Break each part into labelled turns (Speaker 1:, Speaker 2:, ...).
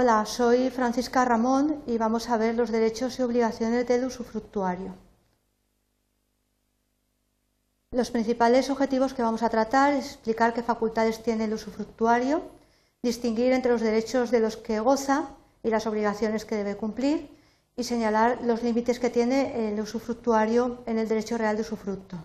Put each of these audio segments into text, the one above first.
Speaker 1: Hola, soy Francisca Ramón y vamos a ver los derechos y obligaciones del usufructuario. Los principales objetivos que vamos a tratar es explicar qué facultades tiene el usufructuario, distinguir entre los derechos de los que goza y las obligaciones que debe cumplir y señalar los límites que tiene el usufructuario en el derecho real de usufructo.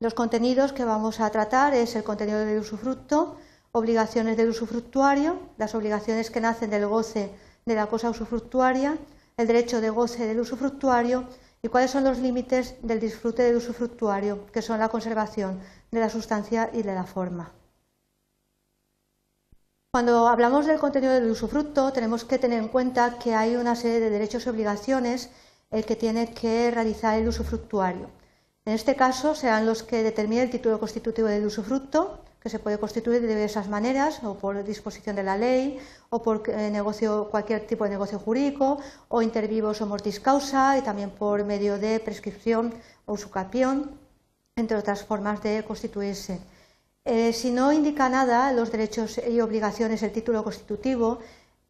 Speaker 1: Los contenidos que vamos a tratar es el contenido del usufructo, obligaciones del usufructuario, las obligaciones que nacen del goce de la cosa usufructuaria, el derecho de goce del usufructuario y cuáles son los límites del disfrute del usufructuario, que son la conservación de la sustancia y de la forma. Cuando hablamos del contenido del usufructo, tenemos que tener en cuenta que hay una serie de derechos y obligaciones el que tiene que realizar el usufructuario. En este caso serán los que determina el título constitutivo del usufructo, que se puede constituir de diversas maneras, o por disposición de la ley, o por eh, negocio, cualquier tipo de negocio jurídico, o intervivos o mortis causa, y también por medio de prescripción o usucapión, entre otras formas de constituirse. Eh, si no indica nada los derechos y obligaciones del título constitutivo,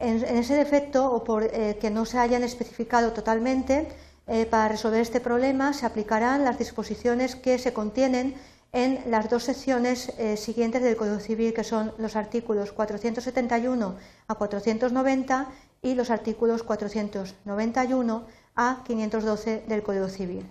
Speaker 1: en, ese defecto o por eh, que no se hayan especificado totalmente, para resolver este problema se aplicarán las disposiciones que se contienen en las dos secciones eh, siguientes del Código Civil, que son los artículos 471 a 490 y los artículos 491 a 512 del Código Civil.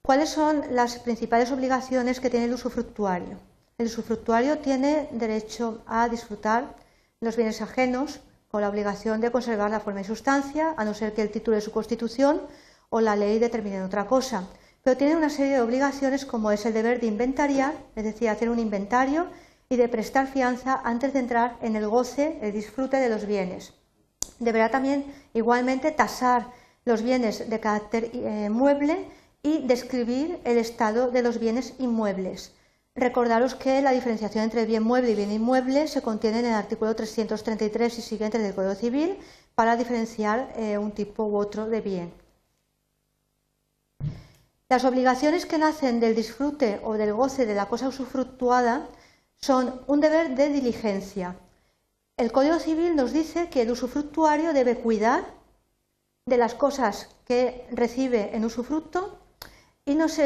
Speaker 1: ¿Cuáles son las principales obligaciones que tiene el usufructuario? El usufructuario tiene derecho a disfrutar los bienes ajenos con la obligación de conservar la forma y sustancia, a no ser que el título de su constitución o la ley determinen otra cosa pero tiene una serie de obligaciones como es el deber de inventariar, es decir, hacer un inventario y de prestar fianza antes de entrar en el goce, el disfrute de los bienes. Deberá también igualmente tasar los bienes de carácter eh, mueble y describir el estado de los bienes inmuebles. Recordaros que la diferenciación entre bien mueble y bien inmueble se contiene en el artículo 333 y siguientes del Código Civil para diferenciar eh, un tipo u otro de bien. Las obligaciones que nacen del disfrute o del goce de la cosa usufructuada son un deber de diligencia. El Código Civil nos dice que el usufructuario debe cuidar de las cosas que recibe en usufructo y nos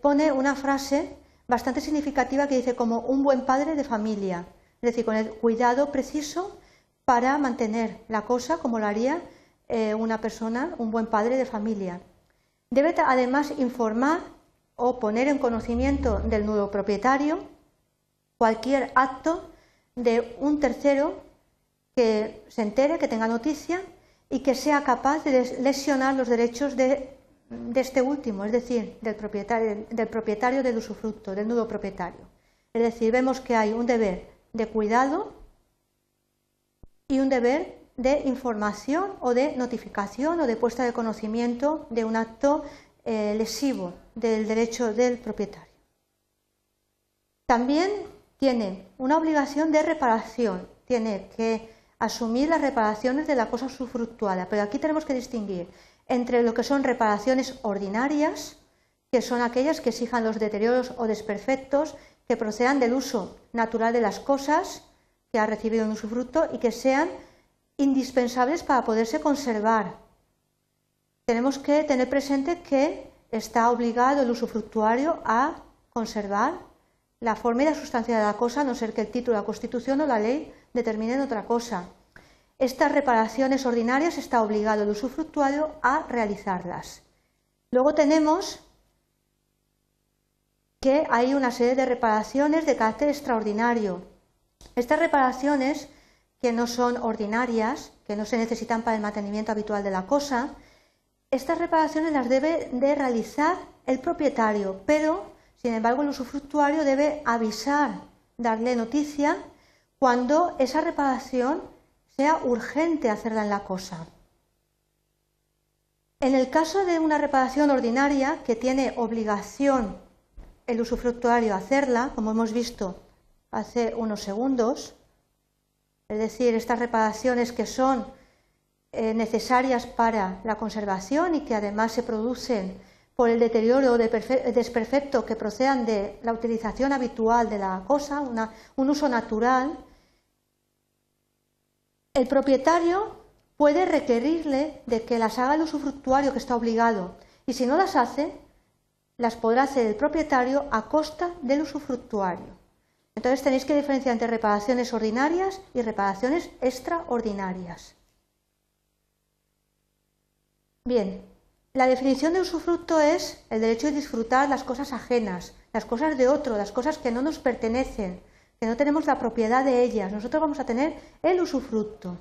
Speaker 1: pone una frase bastante significativa que dice como un buen padre de familia, es decir, con el cuidado preciso para mantener la cosa como lo haría eh, una persona, un buen padre de familia. Debe además informar o poner en conocimiento del nuevo propietario cualquier acto de un tercero que se entere, que tenga noticia y que sea capaz de lesionar los derechos de, este último, es decir, del propietario, del propietario del usufructo, del nudo propietario. Es decir, vemos que hay un deber de cuidado y un deber de información o de notificación o de puesta de conocimiento de un acto eh, lesivo del derecho del propietario. También tiene una obligación de reparación, tiene que asumir las reparaciones de la cosa usufructuada, pero aquí tenemos que distinguir entre lo que son reparaciones ordinarias, que son aquellas que exijan los deterioros o desperfectos que procedan del uso natural de las cosas que ha recibido un usufructo y que sean indispensables para poderse conservar. Tenemos que tener presente que está obligado el usufructuario a conservar la forma y la sustancia de la cosa, a no ser que el título la Constitución o la ley determinen otra cosa. Estas reparaciones ordinarias está obligado el usufructuario a realizarlas. Luego tenemos que hay una serie de reparaciones de carácter extraordinario. Estas reparaciones que no son ordinarias, que no se necesitan para el mantenimiento habitual de la cosa, estas reparaciones las debe de realizar el propietario, pero, sin embargo, el usufructuario debe avisar, darle noticia cuando esa reparación sea urgente hacerla en la cosa. En el caso de una reparación ordinaria que tiene obligación el usufructuario hacerla, como hemos visto hace unos segundos, es decir, estas reparaciones que son eh, necesarias para la conservación y que además se producen por el deterioro o desperfecto que procedan de la utilización habitual de la cosa, un uso natural, El propietario puede requerirle de que las haga el usufructuario que está obligado y si no las hace, las podrá hacer el propietario a costa del usufructuario. Entonces tenéis que diferenciar entre reparaciones ordinarias y reparaciones extraordinarias. Bien, la definición de usufructo es el derecho de disfrutar las cosas ajenas, las cosas de otro, las cosas que no nos pertenecen, que no tenemos la propiedad de ellas. Nosotros vamos a tener el usufructo.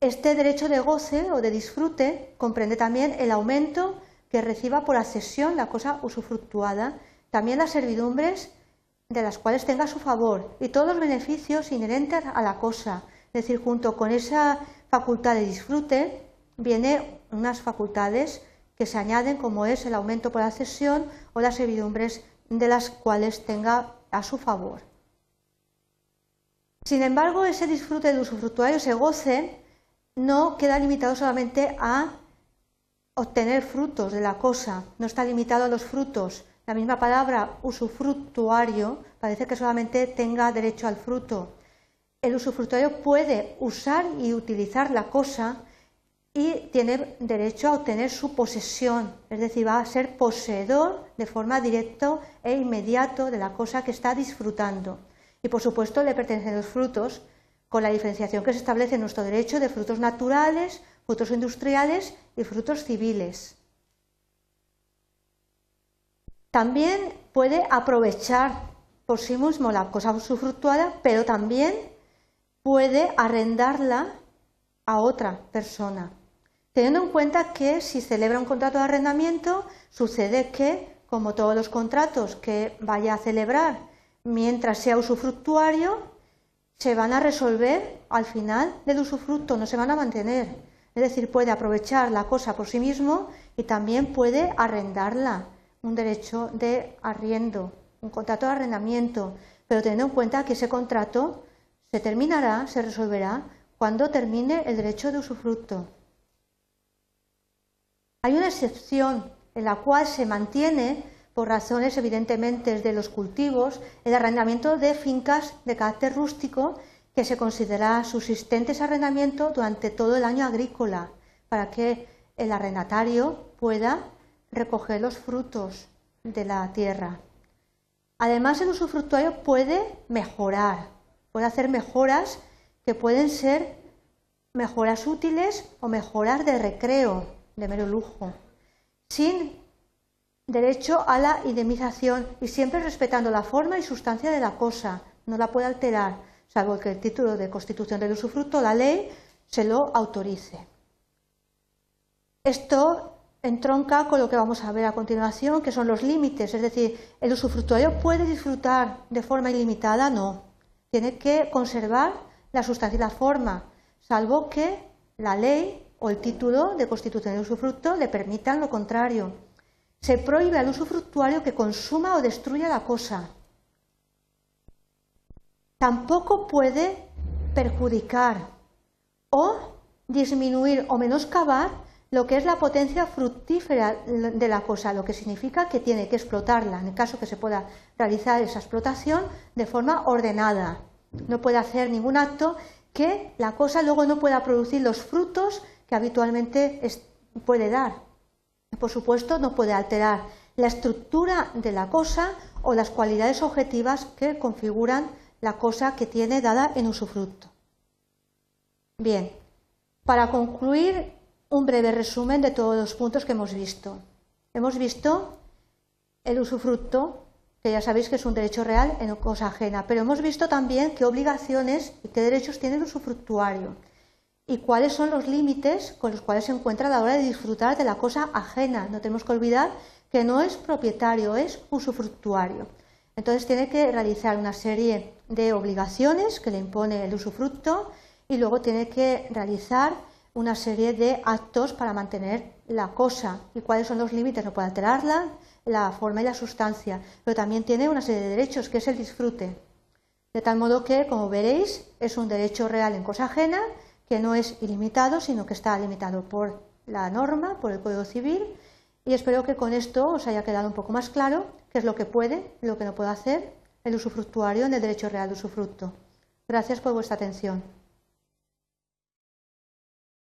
Speaker 1: Este derecho de goce o de disfrute comprende también el aumento que reciba por accesión la cosa usufructuada, también las servidumbres de las cuales tenga a su favor y todos los beneficios inherentes a la cosa. Es decir, junto con esa facultad de disfrute viene unas facultades que se añaden como es el aumento por accesión o las servidumbres de las cuales tenga a su favor. Sin embargo, ese disfrute del usufructuario, ese goce, no queda limitado solamente a obtener frutos de la cosa, no está limitado a los frutos. La misma palabra usufructuario parece que solamente tenga derecho al fruto. El usufructuario puede usar y utilizar la cosa y tiene derecho a obtener su posesión, es decir, va a ser poseedor de forma directa e inmediato de la cosa que está disfrutando. Y por supuesto le pertenecen los frutos, con la diferenciación que se establece en nuestro derecho de frutos naturales, frutos industriales y frutos civiles. También puede aprovechar por sí mismo la cosa usufructuada, pero también puede arrendarla a otra persona. Teniendo en cuenta que si celebra un contrato de arrendamiento, sucede que, como todos los contratos que vaya a celebrar mientras sea usufructuario, se van a resolver al final del usufructo, no se van a mantener. Es decir, puede aprovechar la cosa por sí mismo y también puede arrendarla, un derecho de arriendo, un contrato de arrendamiento, pero teniendo en cuenta que ese contrato se terminará, se resolverá cuando termine el derecho de usufructo. Hay una excepción en la cual se mantiene, por razones evidentemente de los cultivos, el arrendamiento de fincas de carácter rústico que se considera subsistentes arrendamiento durante todo el año agrícola, para que el arrendatario pueda recoger los frutos de la tierra. Además, el usufructuario puede mejorar, puede hacer mejoras que pueden ser mejoras útiles o mejoras de recreo, de mero lujo, sin derecho a la indemnización y siempre respetando la forma y sustancia de la cosa, no la puede alterar salvo que el título de constitución del usufructo, la ley, se lo autorice. Esto entronca con lo que vamos a ver a continuación, que son los límites, es decir, ¿el usufructuario puede disfrutar de forma ilimitada? No. Tiene que conservar la sustancia y la forma, salvo que la ley o el título de constitución del usufructo le permitan lo contrario. Se prohíbe al usufructuario que consuma o destruya la cosa, tampoco puede perjudicar o disminuir o menoscabar lo que es la potencia fructífera de la cosa, lo que significa que tiene que explotarla, en el caso que se pueda realizar esa explotación de forma ordenada. No puede hacer ningún acto que la cosa luego no pueda producir los frutos que habitualmente puede dar. Por supuesto, no puede alterar la estructura de la cosa o las cualidades objetivas que configuran la cosa que tiene dada en usufructo. Bien, para concluir, un breve resumen de todos los puntos que hemos visto. Hemos visto el usufructo, que ya sabéis que es un derecho real en cosa ajena, pero hemos visto también qué obligaciones y qué derechos tiene el usufructuario y cuáles son los límites con los cuales se encuentra a la hora de disfrutar de la cosa ajena. No tenemos que olvidar que no es propietario, es usufructuario. Entonces tiene que realizar una serie de obligaciones que le impone el usufructo y luego tiene que realizar una serie de actos para mantener la cosa y cuáles son los límites, no puede alterarla, la forma y la sustancia, pero también tiene una serie de derechos que es el disfrute. De tal modo que, como veréis, es un derecho real en cosa ajena que no es ilimitado, sino que está limitado por la norma, por el Código Civil, y espero que con esto os haya quedado un poco más claro qué es lo que puede lo que no puede hacer el usufructuario en el derecho real de usufructo. Gracias por vuestra atención.